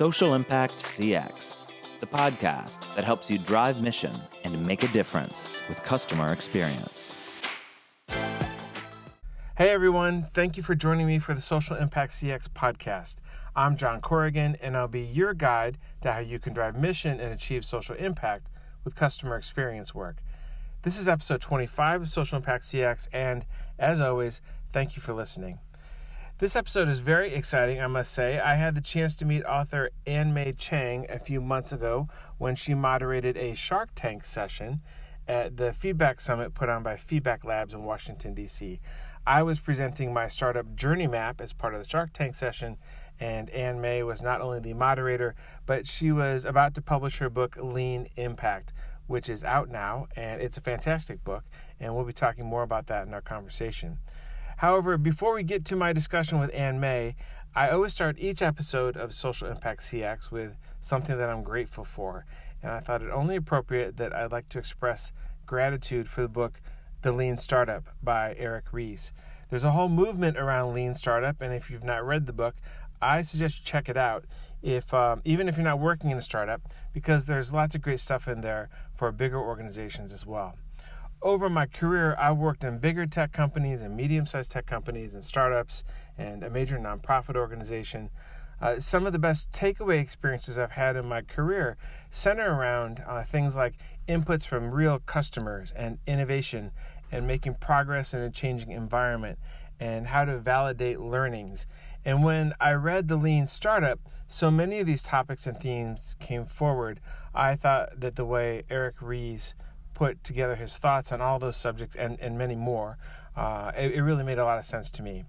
Social Impact CX, the podcast that helps you drive mission and make a difference with customer experience. Hey everyone, thank you for joining me for the Social Impact CX podcast. I'm John Corrigan, and I'll be your guide to how you can drive mission and achieve social impact with customer experience work. This is episode 25 of Social Impact CX, and as always, thank you for listening. This episode is very exciting, I must say. I had the chance to meet author Ann Mei Chang a few months ago when she moderated a Shark Tank session at the Feedback Summit put on by Feedback Labs in Washington, D.C. I was presenting my startup journey map as part of the Shark Tank session, and Ann Mei was not only the moderator, but she was about to publish her book, Lean Impact, which is out now, and it's a fantastic book, and we'll be talking more about that in our conversation. However, before we get to my discussion with Ann Mei, I always start each episode of Social Impact CX with something that I'm grateful for. And I thought it only appropriate that I'd like to express gratitude for the book The Lean Startup by Eric Ries. There's a whole movement around lean startup, and if you've not read the book, I suggest you check it out. If um, even if you're not working in a startup, because there's lots of great stuff in there for bigger organizations as well over my career, I've worked in bigger tech companies and medium sized tech companies and startups and a major nonprofit organization. Uh, some of the best takeaway experiences I've had in my career center around uh, things like inputs from real customers and innovation and making progress in a changing environment and how to validate learnings. And when I read The Lean Startup, so many of these topics and themes came forward. I thought that the way Eric Ries put together his thoughts on all those subjects and, and many more. Uh, it, it, really made a lot of sense to me.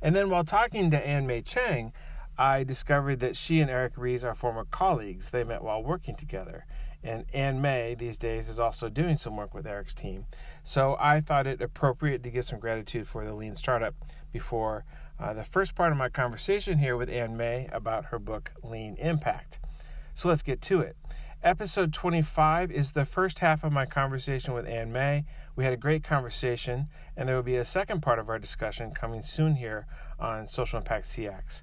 And then while talking to Ann Mei Chang, I discovered that she and Eric Ries are former colleagues. They met while working together. And Ann Mei these days, is also doing some work with Eric's team. So I thought it appropriate to give some gratitude for the Lean Startup before uh, the first part of my conversation here with Ann Mei about her book, Lean Impact. So let's get to it. Episode 25 is the first half of my conversation with Ann Mei. We had a great conversation, and there will be a second part of our discussion coming soon here on Social Impact CX.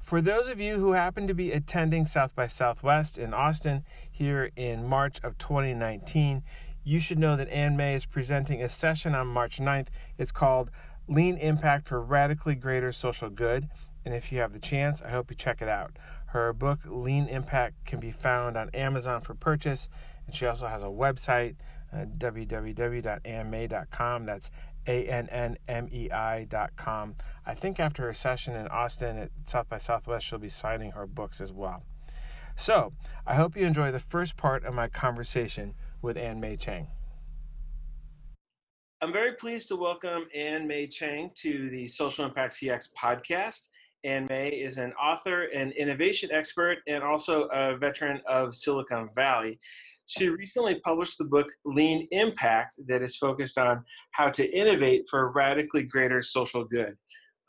For those of you who happen to be attending South by Southwest in Austin here in March of 2019, you should know that Ann Mei is presenting a session on March 9th. It's called Lean Impact for Radically Greater Social Good. And if you have the chance, I hope you check it out. Her book, Lean Impact, can be found on Amazon for purchase. And she also has a website, uh, www.annmei.com. That's A N N M E com. I think after her session in Austin at South by Southwest, she'll be signing her books as well. So, I hope you enjoy the first part of my conversation with Ann Mei Chang. I'm very pleased to welcome Ann Mei Chang to the Social Impact CX podcast. Ann Mei is an author and innovation expert and also a veteran of Silicon Valley. She recently published the book Lean Impact that is focused on how to innovate for radically greater social good.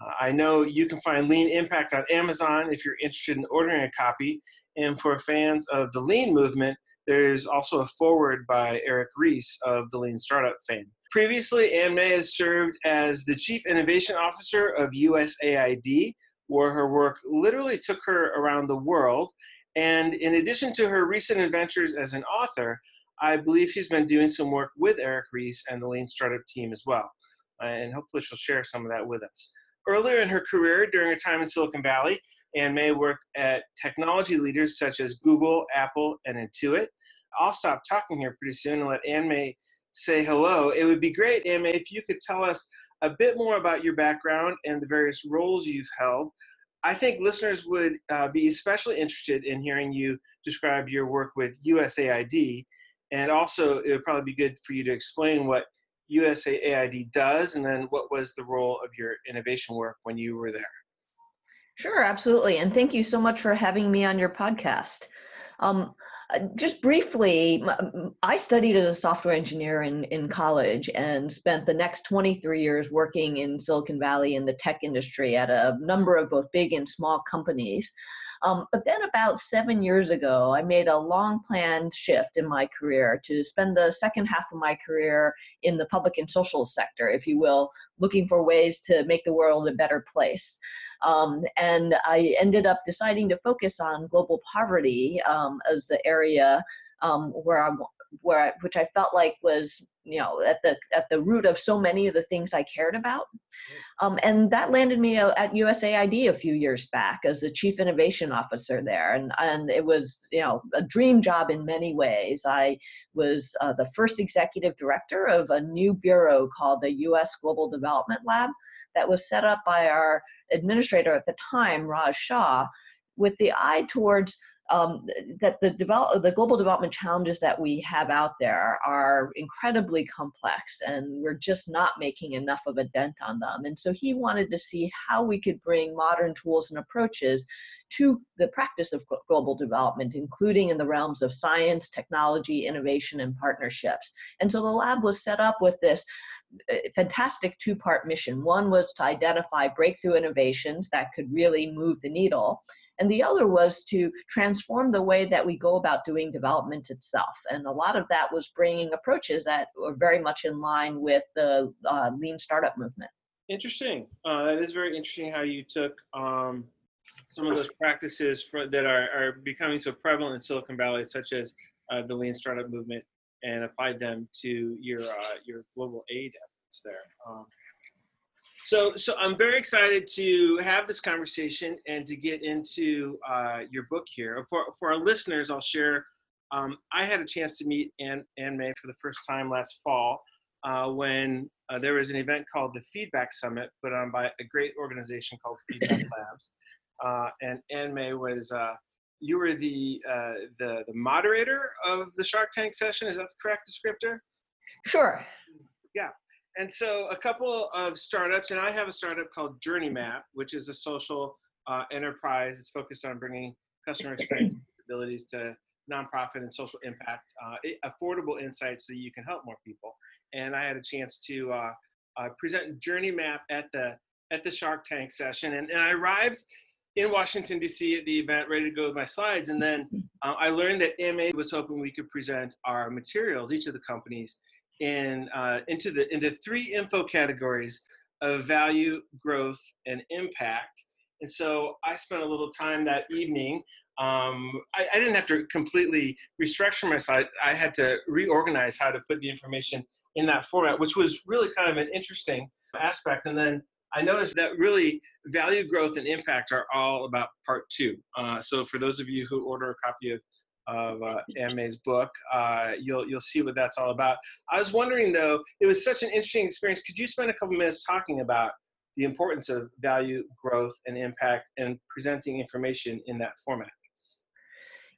Uh, I know you can find Lean Impact on Amazon if you're interested in ordering a copy. And for fans of the Lean movement, there's also a foreword by Eric Ries of the Lean Startup fame. Previously, Ann Mei has served as the Chief Innovation Officer of USAID, where her work literally took her around the world. And in addition to her recent adventures as an author, I believe she's been doing some work with Eric Ries and the Lean Startup team as well. Uh, and hopefully she'll share some of that with us. Earlier in her career, during her time in Silicon Valley, Ann Mei worked at technology leaders such as Google, Apple, and Intuit. I'll stop talking here pretty soon and let Ann Mei say hello. It would be great, Ann Mei, if you could tell us a bit more about your background and the various roles you've held. I think listeners would uh, be especially interested in hearing you describe your work with USAID. And also, it would probably be good for you to explain what USAID does and then what was the role of your innovation work when you were there. Sure, absolutely. And thank you so much for having me on your podcast. Um, uh, just briefly, I studied as a software engineer in, in college and spent the next 23 years working in Silicon Valley in the tech industry at a number of both big and small companies. Um, but then about seven years ago, I made a long planned shift in my career to spend the second half of my career in the public and social sector, if you will, looking for ways to make the world a better place. Um, and I ended up deciding to focus on global poverty um, as the area um, where I where I, which I felt like was you know at the at the root of so many of the things I cared about. Um, and that landed me at USAID a few years back as the chief innovation officer there, and and it was you know a dream job in many ways. I was uh, the first executive director of a new bureau called the U.S. Global Development Lab that was set up by our administrator at the time, Raj Shah, with the eye towards um, that the develop the global development challenges that we have out there are incredibly complex and we're just not making enough of a dent on them. And so he wanted to see how we could bring modern tools and approaches to the practice of global development including in the realms of science technology innovation and partnerships. And so the lab was set up with this fantastic two part mission. One was to identify breakthrough innovations that could really move the needle and the other was to transform the way that we go about doing development itself. And a lot of that was bringing approaches that were very much in line with the uh, lean startup movement. Interesting. Uh, that is very interesting how you took um, some of those practices for, that are, are becoming so prevalent in Silicon Valley, such as uh, the lean startup movement, and applied them to your uh, your global aid efforts there. Um, so, so I'm very excited to have this conversation and to get into uh, your book here. For, for our listeners, I'll share. Um, I had a chance to meet Anne, Ann Mei for the first time last fall uh, when uh, there was an event called the Feedback Summit put on by a great organization called Feedback Labs. Uh, and Ann Mei was, uh, you were the, uh, the, the moderator of the Shark Tank session. Is that the correct descriptor? Sure. Yeah and so a couple of startups, and I have a startup called Journey Map, which is a social uh, enterprise. It's focused on bringing customer experience capabilities to nonprofit and social impact, uh, affordable insights so you can help more people. And I had a chance to uh, uh, present Journey Map at the at the Shark Tank session, and, and I arrived in Washington D.C. at the event, ready to go with my slides, and then uh, I learned that MA was hoping we could present our materials, each of the companies, in uh, into the into three info categories of value, growth, and impact. And so I spent a little time that evening. Um, I, I, didn't have to completely restructure my site. I had to reorganize how to put the information in that format, which was really kind of an interesting aspect. And then I noticed that really value, growth, and impact are all about part two. Uh, so for those of you who order a copy of of uh, book. Uh, you'll you'll see what that's all about. I was wondering though, it was such an interesting experience. Could you spend a couple minutes talking about the importance of value, growth, and impact, and presenting information in that format?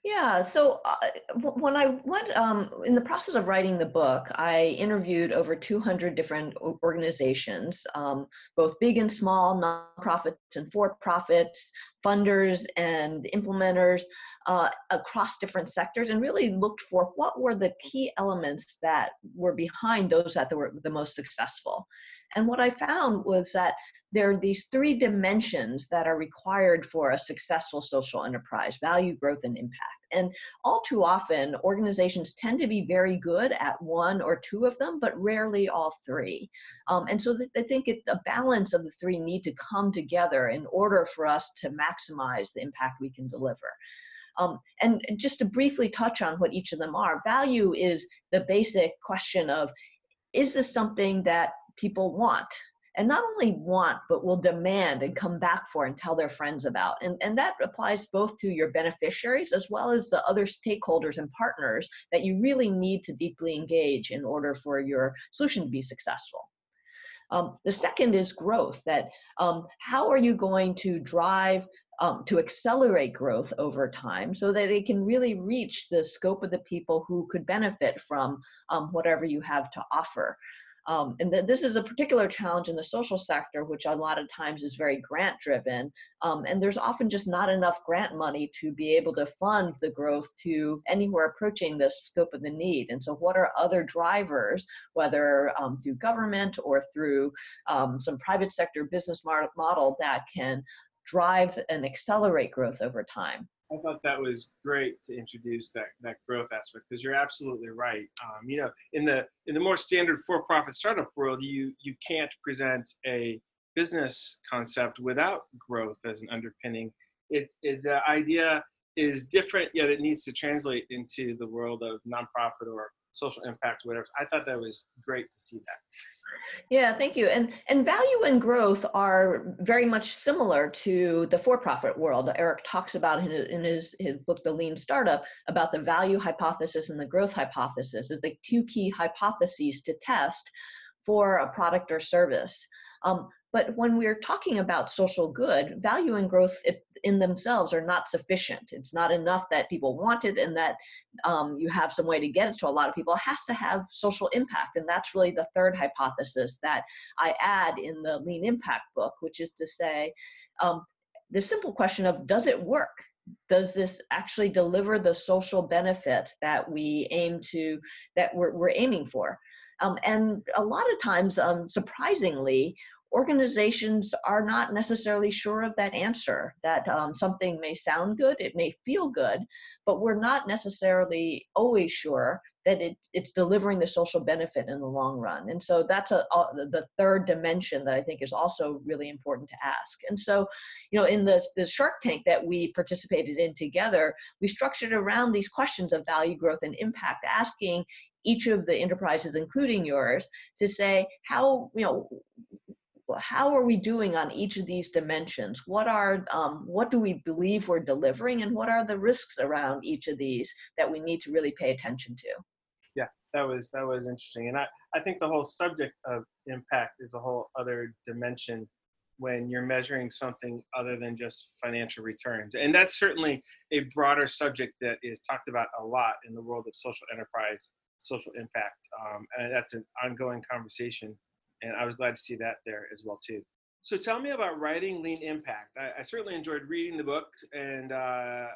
Yeah, so uh, when I went um, in the process of writing the book, I interviewed over 200 different organizations, um, both big and small, nonprofits and for profits, funders and implementers uh, across different sectors and really looked for what were the key elements that were behind those that were the most successful. And what I found was that there are these three dimensions that are required for a successful social enterprise value, growth, and impact. And all too often, organizations tend to be very good at one or two of them, but rarely all three. Um, and so I think a balance of the three need to come together in order for us to maximize the impact we can deliver. Um, and, and just to briefly touch on what each of them are, value is the basic question of, is this something that people want? and not only want but will demand and come back for and tell their friends about and, and that applies both to your beneficiaries as well as the other stakeholders and partners that you really need to deeply engage in order for your solution to be successful um, the second is growth that um, how are you going to drive um, to accelerate growth over time so that it can really reach the scope of the people who could benefit from um, whatever you have to offer. Um, and th- this is a particular challenge in the social sector, which a lot of times is very grant driven. Um, and there's often just not enough grant money to be able to fund the growth to anywhere approaching the scope of the need. And so, what are other drivers, whether um, through government or through um, some private sector business model, that can drive and accelerate growth over time. I thought that was great to introduce that, that growth aspect because you're absolutely right. Um, you know, in the in the more standard for-profit startup world, you you can't present a business concept without growth as an underpinning. It, it, the idea is different, yet it needs to translate into the world of nonprofit or social impact, whatever. I thought that was great to see that. Yeah, thank you. And and value and growth are very much similar to the for-profit world. Eric talks about in his, in his, his book, The Lean Startup, about the value hypothesis and the growth hypothesis as the two key hypotheses to test for a product or service. Um, but when we're talking about social good, value and growth in themselves are not sufficient. It's not enough that people want it and that um, you have some way to get it to a lot of people. It has to have social impact. And that's really the third hypothesis that I add in the Lean Impact book, which is to say um, the simple question of does it work? Does this actually deliver the social benefit that we aim to, that we're, we're aiming for? Um, and a lot of times, um, surprisingly, organizations are not necessarily sure of that answer that um, something may sound good it may feel good but we're not necessarily always sure that it, it's delivering the social benefit in the long run. And so that's a, a, the third dimension that i think is also really important to ask. And so you know in the, the shark tank that we participated in together we structured around these questions of value growth and impact asking each of the enterprises including yours to say how you know how are we doing on each of these dimensions? What are um, what do we believe we're delivering, and what are the risks around each of these that we need to really pay attention to? Yeah, that was that was interesting, and I I think the whole subject of impact is a whole other dimension when you're measuring something other than just financial returns, and that's certainly a broader subject that is talked about a lot in the world of social enterprise, social impact, um, and that's an ongoing conversation and I was glad to see that there as well too. So tell me about writing Lean Impact. I, I certainly enjoyed reading the book and uh, uh,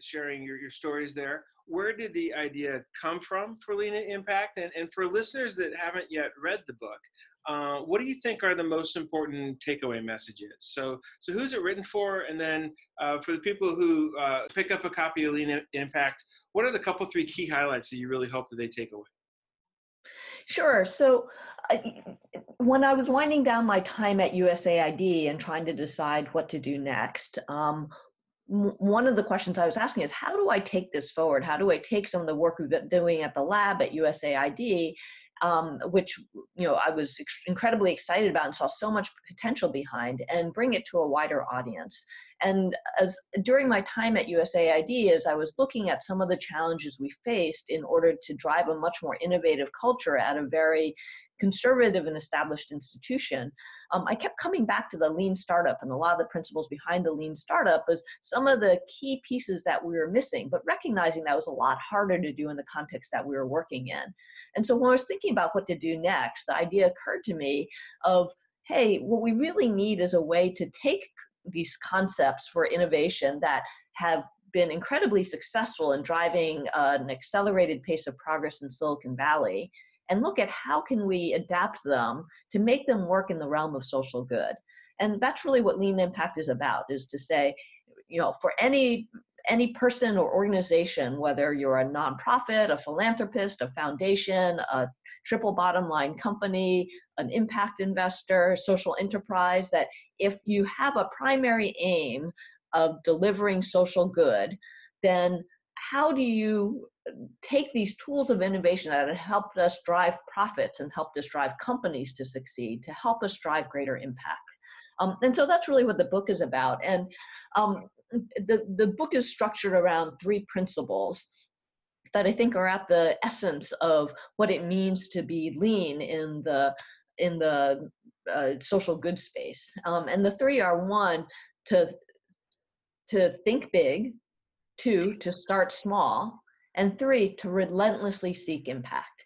sharing your, your stories there. Where did the idea come from for Lean Impact? And, and for listeners that haven't yet read the book, uh, what do you think are the most important takeaway messages? So, so who's it written for? And then uh, for the people who uh, pick up a copy of Lean Impact, what are the couple three key highlights that you really hope that they take away? Sure. So when I was winding down my time at USAID and trying to decide what to do next, um, one of the questions I was asking is how do I take this forward? How do I take some of the work we've been doing at the lab at USAID um, which you know I was incredibly excited about and saw so much potential behind, and bring it to a wider audience. And as during my time at USAID, as I was looking at some of the challenges we faced in order to drive a much more innovative culture at a very conservative and established institution, um, I kept coming back to the lean startup and a lot of the principles behind the lean startup was some of the key pieces that we were missing, but recognizing that was a lot harder to do in the context that we were working in. And so when I was thinking about what to do next, the idea occurred to me of, hey, what we really need is a way to take these concepts for innovation that have been incredibly successful in driving uh, an accelerated pace of progress in Silicon Valley and look at how can we adapt them to make them work in the realm of social good. And that's really what lean impact is about is to say, you know, for any any person or organization, whether you're a nonprofit, a philanthropist, a foundation, a triple bottom line company, an impact investor, social enterprise, that if you have a primary aim of delivering social good, then how do you take these tools of innovation that have helped us drive profits and helped us drive companies to succeed to help us drive greater impact? Um, and so that's really what the book is about. And um, the, the book is structured around three principles that I think are at the essence of what it means to be lean in the in the uh, social good space. Um, and the three are one to to think big, two to start small, and three to relentlessly seek impact.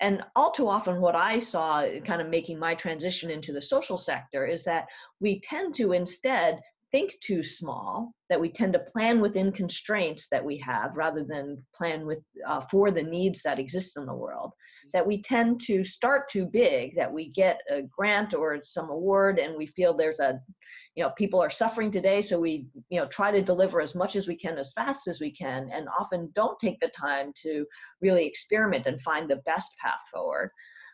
And all too often, what I saw kind of making my transition into the social sector is that we tend to instead think too small, that we tend to plan within constraints that we have rather than plan with uh, for the needs that exist in the world. That we tend to start too big, that we get a grant or some award and we feel there's a, you know, people are suffering today, so we, you know, try to deliver as much as we can as fast as we can, and often don't take the time to really experiment and find the best path forward.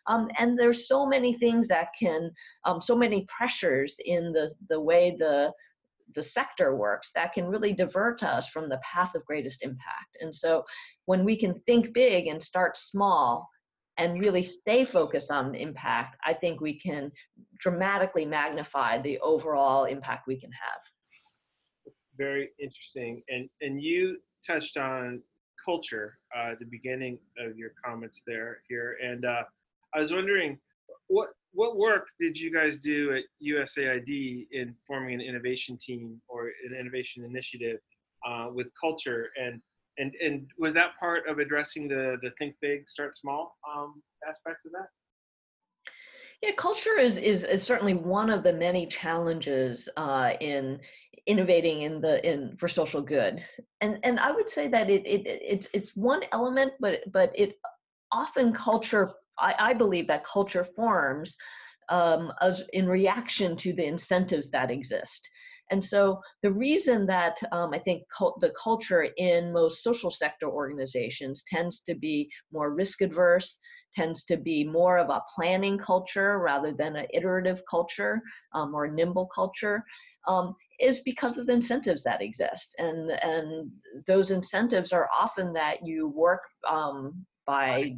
Um, and there's so many things that can, um, so many pressures in the, the way the, the sector works that can really divert us from the path of greatest impact. And so when we can think big and start small and really stay focused on the impact, I think we can dramatically magnify the overall impact we can have. Very interesting. And, and you touched on culture uh, at the beginning of your comments there here. And uh, I was wondering, what what work did you guys do at USAID in forming an innovation team or an innovation initiative uh, with culture? And and and was that part of addressing the the think big start small um, aspect of that? Yeah culture is, is is certainly one of the many challenges uh, in innovating in the in for social good. And and i would say that it, it it's it's one element but but it often culture I, I believe that culture forms um, as in reaction to the incentives that exist. And so the reason that um, I think cult- the culture in most social sector organizations tends to be more risk adverse, tends to be more of a planning culture rather than an iterative culture um, or nimble culture, um, is because of the incentives that exist. And, and those incentives are often that you work um, by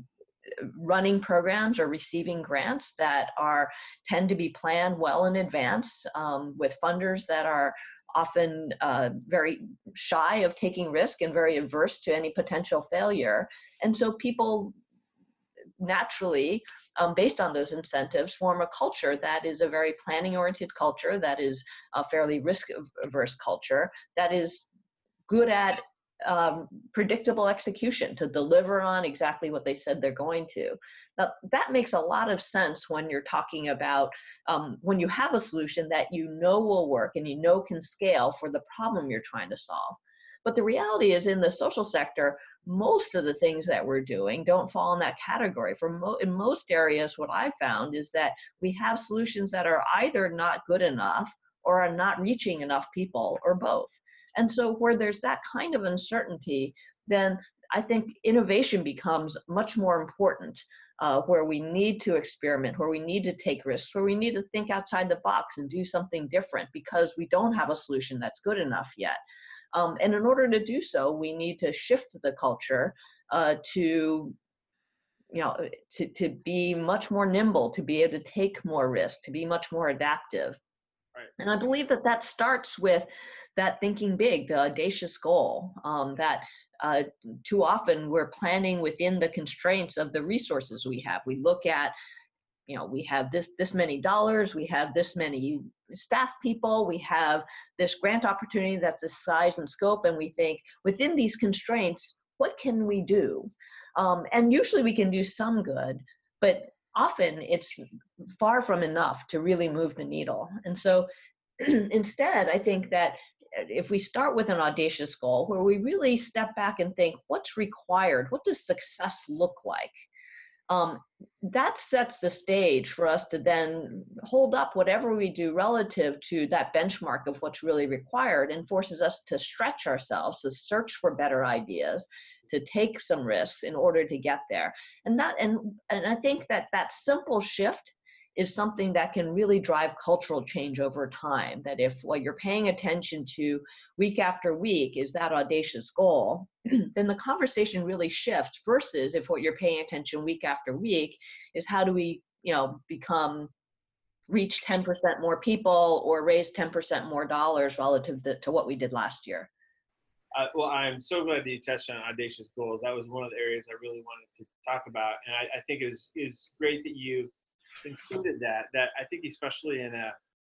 running programs or receiving grants that are tend to be planned well in advance um, with funders that are often uh, very shy of taking risk and very averse to any potential failure. And so people naturally um, based on those incentives form a culture that is a very planning oriented culture that is a fairly risk averse culture that is good at um, predictable execution to deliver on exactly what they said they're going to. Now, that makes a lot of sense when you're talking about um, when you have a solution that you know will work and you know can scale for the problem you're trying to solve. But the reality is, in the social sector, most of the things that we're doing don't fall in that category. For mo- in most areas, what I've found is that we have solutions that are either not good enough or are not reaching enough people or both. And so, where there's that kind of uncertainty, then I think innovation becomes much more important, uh, where we need to experiment, where we need to take risks, where we need to think outside the box and do something different because we don't have a solution that's good enough yet. Um, and in order to do so, we need to shift the culture uh, to you know to, to be much more nimble to be able to take more risk to be much more adaptive right. and i believe that that starts with that thinking big, the audacious goal, um, that uh, too often we're planning within the constraints of the resources we have. We look at, you know, we have this this many dollars, we have this many staff people, we have this grant opportunity that's the size and scope, and we think within these constraints, what can we do? Um, and usually we can do some good, but often it's far from enough to really move the needle. And so instead, I think that if we start with an audacious goal where we really step back and think what's required? What does success look like? Um, that sets the stage for us to then hold up whatever we do relative to that benchmark of what's really required and forces us to stretch ourselves to search for better ideas to take some risks in order to get there. And that and and i think that that simple shift is something that can really drive cultural change over time. That if what you're paying attention to week after week is that audacious goal, then the conversation really shifts versus if what you're paying attention week after week is how do we, you know, become reach 10% more people or raise 10% more dollars relative to, to what we did last year. Uh, well, I'm so glad that you touched on audacious goals. That was one of the areas I really wanted to talk about, and I, I think it was is great that you included that. That I think, especially in a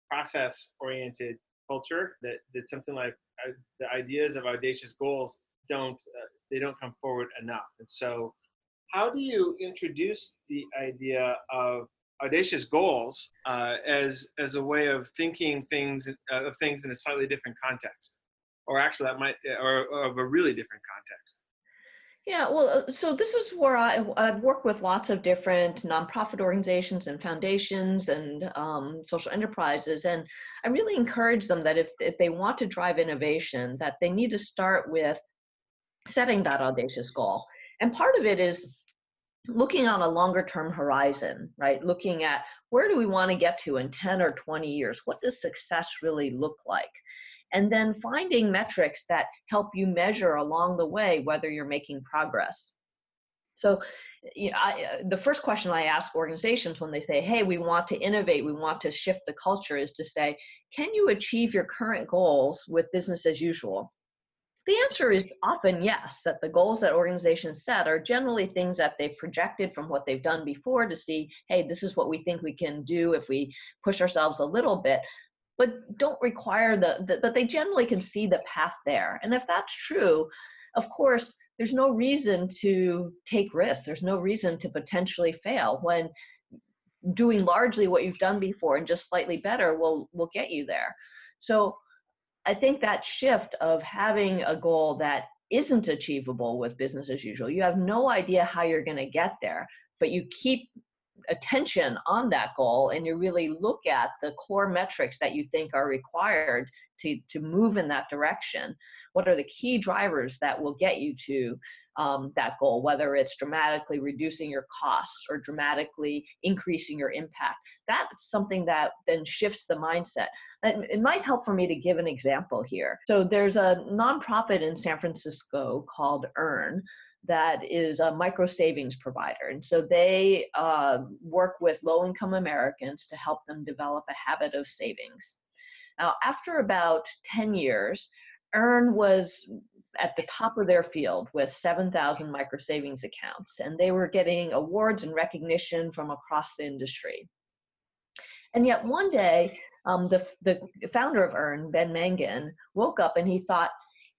process-oriented culture, that that something like uh, the ideas of audacious goals don't uh, they don't come forward enough. And so, how do you introduce the idea of audacious goals uh, as as a way of thinking things uh, of things in a slightly different context, or actually that might or, or of a really different context? Yeah, well, uh, so this is where I, I've worked with lots of different nonprofit organizations and foundations and um, social enterprises, and I really encourage them that if, if they want to drive innovation, that they need to start with setting that audacious goal. And part of it is looking on a longer term horizon, right? Looking at where do we want to get to in 10 or 20 years? What does success really look like? And then finding metrics that help you measure along the way whether you're making progress. So, you know, I, uh, the first question I ask organizations when they say, hey, we want to innovate, we want to shift the culture, is to say, can you achieve your current goals with business as usual? The answer is often yes, that the goals that organizations set are generally things that they've projected from what they've done before to see, hey, this is what we think we can do if we push ourselves a little bit, but don't require the, the but they generally can see the path there. And if that's true, of course, there's no reason to take risks. There's no reason to potentially fail when doing largely what you've done before and just slightly better will will get you there. So I think that shift of having a goal that isn't achievable with business as usual, you have no idea how you're going to get there, but you keep attention on that goal and you really look at the core metrics that you think are required to, to move in that direction. What are the key drivers that will get you to um, that goal, whether it's dramatically reducing your costs or dramatically increasing your impact. That's something that then shifts the mindset. And it might help for me to give an example here. So there's a nonprofit in San Francisco called Earn that is a micro savings provider. And so they uh, work with low income Americans to help them develop a habit of savings. Now, after about 10 years, Earn was at the top of their field with 7,000 micro savings accounts, and they were getting awards and recognition from across the industry. And yet one day, um, the, the founder of Earn, Ben Mangan, woke up and he thought,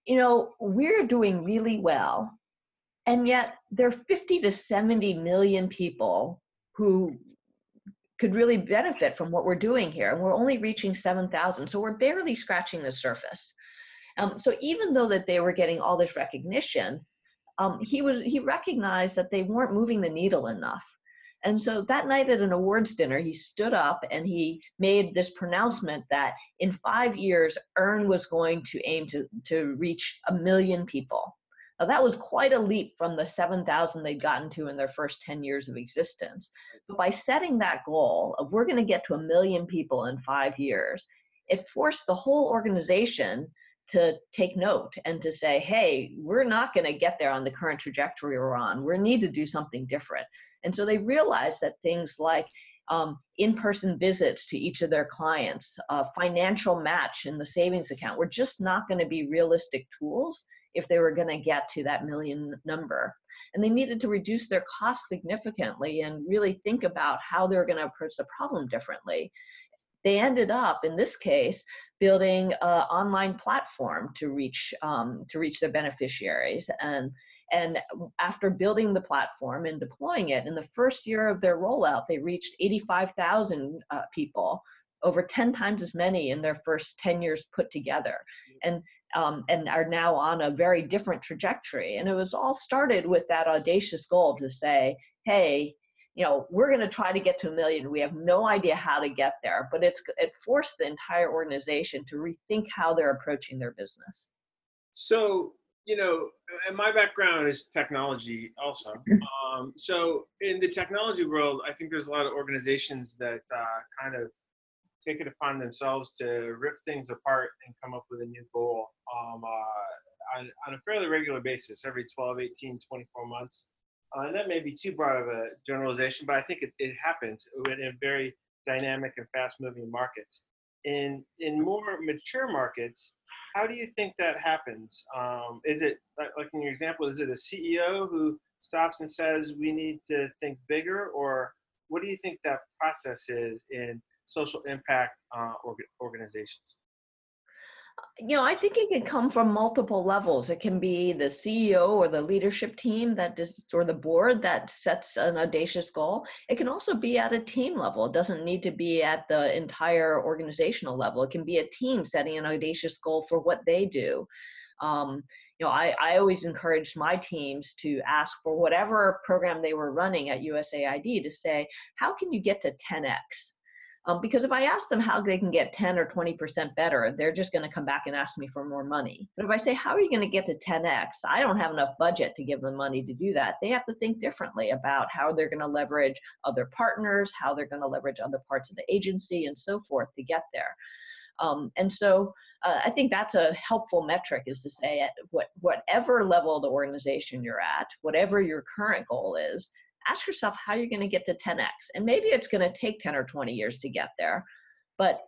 you know, we're doing really well, and yet there are 50 to 70 million people who could really benefit from what we're doing here, and we're only reaching 7,000, so we're barely scratching the surface. Um, so even though that they were getting all this recognition, um, he was he recognized that they weren't moving the needle enough. And so that night at an awards dinner, he stood up and he made this pronouncement that in five years, Earn was going to aim to, to reach a million people. Now, that was quite a leap from the 7,000 they'd gotten to in their first 10 years of existence. But by setting that goal of we're going to get to a million people in five years, it forced the whole organization to take note and to say, hey, we're not going to get there on the current trajectory we're on. We need to do something different. And so they realized that things like um, in-person visits to each of their clients, a financial match in the savings account were just not going to be realistic tools if they were going to get to that million number. And they needed to reduce their costs significantly and really think about how they were going to approach the problem differently. They ended up, in this case, building an online platform to reach um, to reach their beneficiaries and and after building the platform and deploying it in the first year of their rollout they reached 85,000 uh, people over 10 times as many in their first 10 years put together and um, and are now on a very different trajectory. And it was all started with that audacious goal to say hey you know we're going to try to get to a million. We have no idea how to get there but it's it forced the entire organization to rethink how they're approaching their business. So you know and my background is technology also. Mm-hmm. um, so in the technology world i think there's a lot of organizations that uh, kind of take it upon themselves to rip things apart and come up with a new goal um, uh, on, on a fairly regular basis every 12 18 24 months uh, and that may be too broad of a generalization, but I think it, it happens in very dynamic and fast moving markets. In, in more mature markets, how do you think that happens? Um, is it, like in your example, is it a CEO who stops and says, we need to think bigger? Or what do you think that process is in social impact uh, organizations? you know, I think it can come from multiple levels. It can be the CEO or the leadership team that does, or the board that sets an audacious goal. It can also be at a team level. It doesn't need to be at the entire organizational level. It can be a team setting an audacious goal for what they do. Um, you know, I, I always encouraged my teams to ask for whatever program they were running at USAID to say, how can you get to 10x? Um, because if I ask them how they can get 10 or 20% better, they're just going to come back and ask me for more money. But if I say, How are you going to get to 10x? I don't have enough budget to give them money to do that. They have to think differently about how they're going to leverage other partners, how they're going to leverage other parts of the agency, and so forth to get there. Um, and so uh, I think that's a helpful metric is to say at what, whatever level of the organization you're at, whatever your current goal is, ask yourself how you're going to get to 10x. And maybe it's going to take 10 or 20 years to get there, but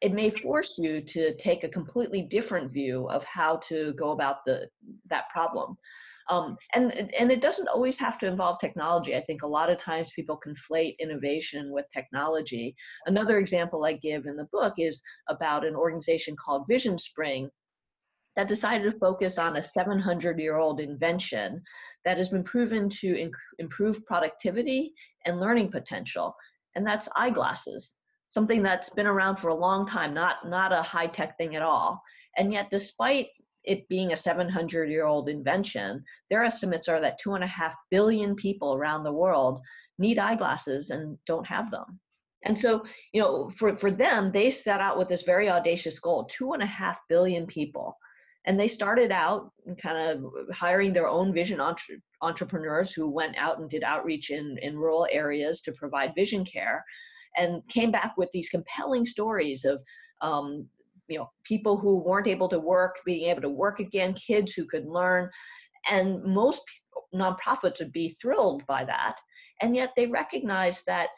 it may force you to take a completely different view of how to go about the that problem. Um, and and it doesn't always have to involve technology. I think a lot of times people conflate innovation with technology. Another example I give in the book is about an organization called Vision Spring that decided to focus on a 700 year old invention that has been proven to inc- improve productivity and learning potential, and that's eyeglasses. Something that's been around for a long time, not not a high tech thing at all. And yet, despite it being a 700 year old invention, their estimates are that two and a half billion people around the world need eyeglasses and don't have them. And so, you know, for, for them, they set out with this very audacious goal two and a half billion people. And they started out kind of hiring their own vision entre- entrepreneurs who went out and did outreach in, in rural areas to provide vision care and came back with these compelling stories of um, you know people who weren't able to work being able to work again kids who could learn and most nonprofits would be thrilled by that and yet they recognized that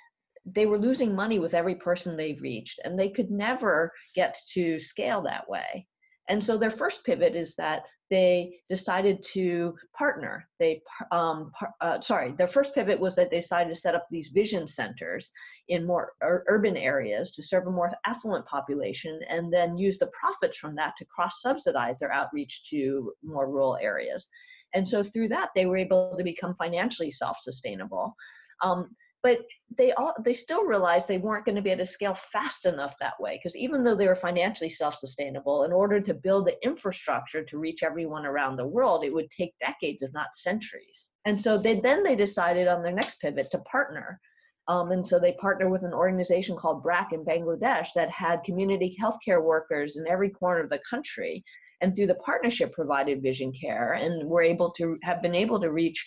they were losing money with every person they reached and they could never get to scale that way and so their first pivot is that they decided to partner. They, um, uh, sorry, their first pivot was that they decided to set up these vision centers in more ur- urban areas to serve a more affluent population, and then use the profits from that to cross-subsidize their outreach to more rural areas. And so through that, they were able to become financially self-sustainable. Um, but they all they still realized they weren't going to be able to scale fast enough that way because even though they were financially self-sustainable in order to build the infrastructure to reach everyone around the world it would take decades if not centuries and so they then they decided on their next pivot to partner um, and so they partnered with an organization called BRAC in Bangladesh that had community healthcare workers in every corner of the country. And through the partnership provided vision care and were able to have been able to reach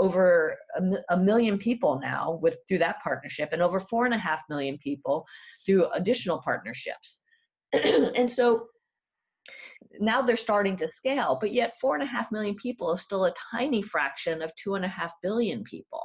over a, a, million people now with through that partnership and over four and a half million people through additional partnerships. And so now they're starting to scale but yet four and a half million people is still a tiny fraction of two and a half billion people.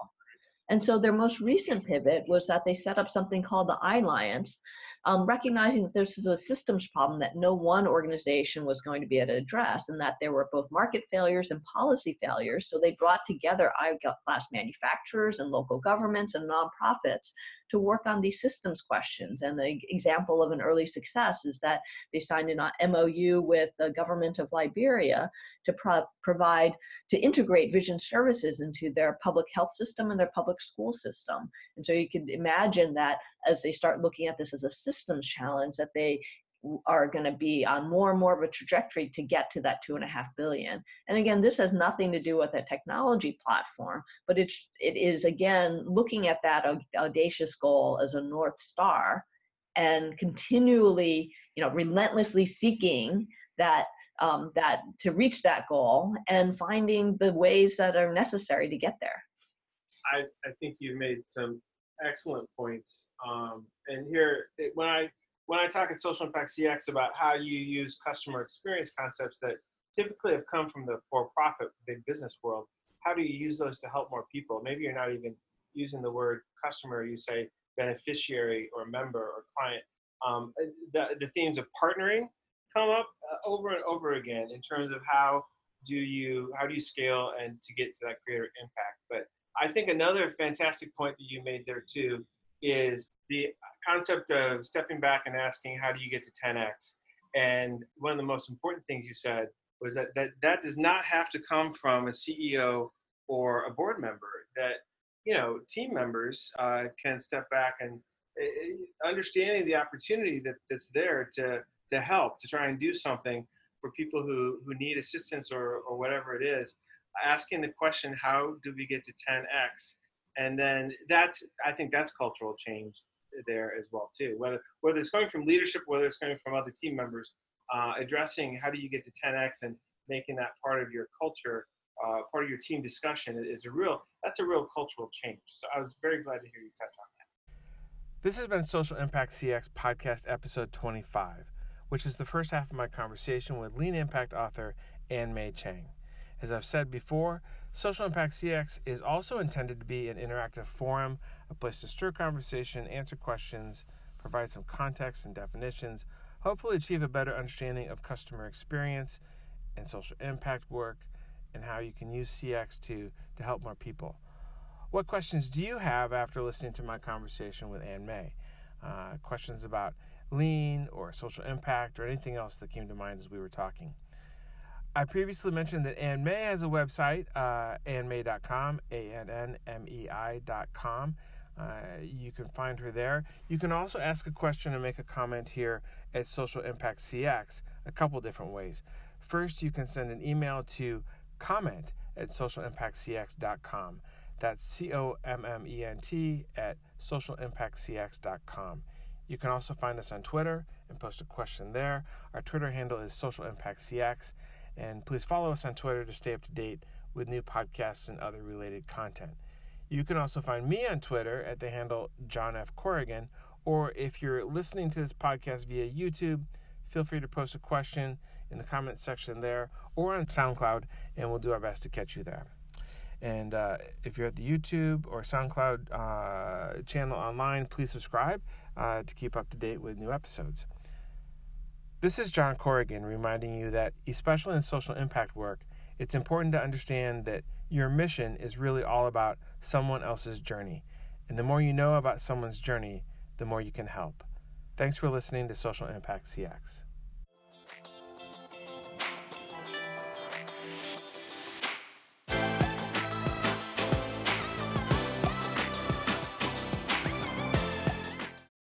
And so their most recent pivot was that they set up something called the Alliance, um, recognizing that this is a systems problem that no one organization was going to be able to address, and that there were both market failures and policy failures. So they brought together eyeglass manufacturers and local governments and nonprofits to work on these systems questions. And the example of an early success is that they signed an uh, MOU with the government of Liberia to pro- provide, to integrate vision services into their public health system and their public school system. And so you could imagine that as they start looking at this as a systems challenge, that they are going to be on more and more of a trajectory to get to that two and a half billion. And again, this has nothing to do with a technology platform, but it's it is again looking at that audacious goal as a north star, and continually, you know, relentlessly seeking that um, that to reach that goal and finding the ways that are necessary to get there. I, I think you've made some excellent points. Um, and here, it, when I when I talk at Social Impact CX about how you use customer experience concepts that typically have come from the for-profit big business world, how do you use those to help more people? Maybe you're not even using the word customer, you say beneficiary or member or client. Um, the, the themes of partnering come up uh, over and over again in terms of how do you how do you scale and to get to that greater impact. But I think another fantastic point that you made there too is the concept of stepping back and asking, how do you get to 10x? And one of the most important things you said was that that, that does not have to come from a CEO or a board member. That you know, team members uh, can step back and uh, understanding the opportunity that, that's there to to help to try and do something for people who who need assistance or or whatever it is. Asking the question, how do we get to 10x? And then that's I think that's cultural change there as well too. Whether whether it's coming from leadership, whether it's coming from other team members, uh, addressing how do you get to 10x and making that part of your culture, uh, part of your team discussion is a real that's a real cultural change. So I was very glad to hear you touch on that. This has been Social Impact CX podcast episode 25, which is the first half of my conversation with Lean Impact author Ann Mei Chang. As I've said before, Social Impact CX is also intended to be an interactive forum, a place to stir conversation, answer questions, provide some context and definitions, hopefully achieve a better understanding of customer experience and social impact work, and how you can use CX to, to help more people. What questions do you have after listening to my conversation with Ann Mei? Uh, questions about lean or social impact or anything else that came to mind as we were talking. I previously mentioned that Ann Mei has a website, uh, annmei.com, A N N M E I.com. Uh, you can find her there. You can also ask a question and make a comment here at Social Impact CX a couple different ways. First, you can send an email to comment at socialimpactcx.com. That's C O M M E N T at socialimpactcx.com. You can also find us on Twitter and post a question there. Our Twitter handle is Social Impact CX. And please follow us on Twitter to stay up to date with new podcasts and other related content. You can also find me on Twitter at the handle John F. Corrigan, or if you're listening to this podcast via YouTube, feel free to post a question in the comment section there or on SoundCloud, and we'll do our best to catch you there. And uh, if you're at the YouTube or SoundCloud uh, channel online, please subscribe uh, to keep up to date with new episodes. This is John Corrigan reminding you that, especially in social impact work, it's important to understand that your mission is really all about someone else's journey. And the more you know about someone's journey, the more you can help. Thanks for listening to Social Impact CX.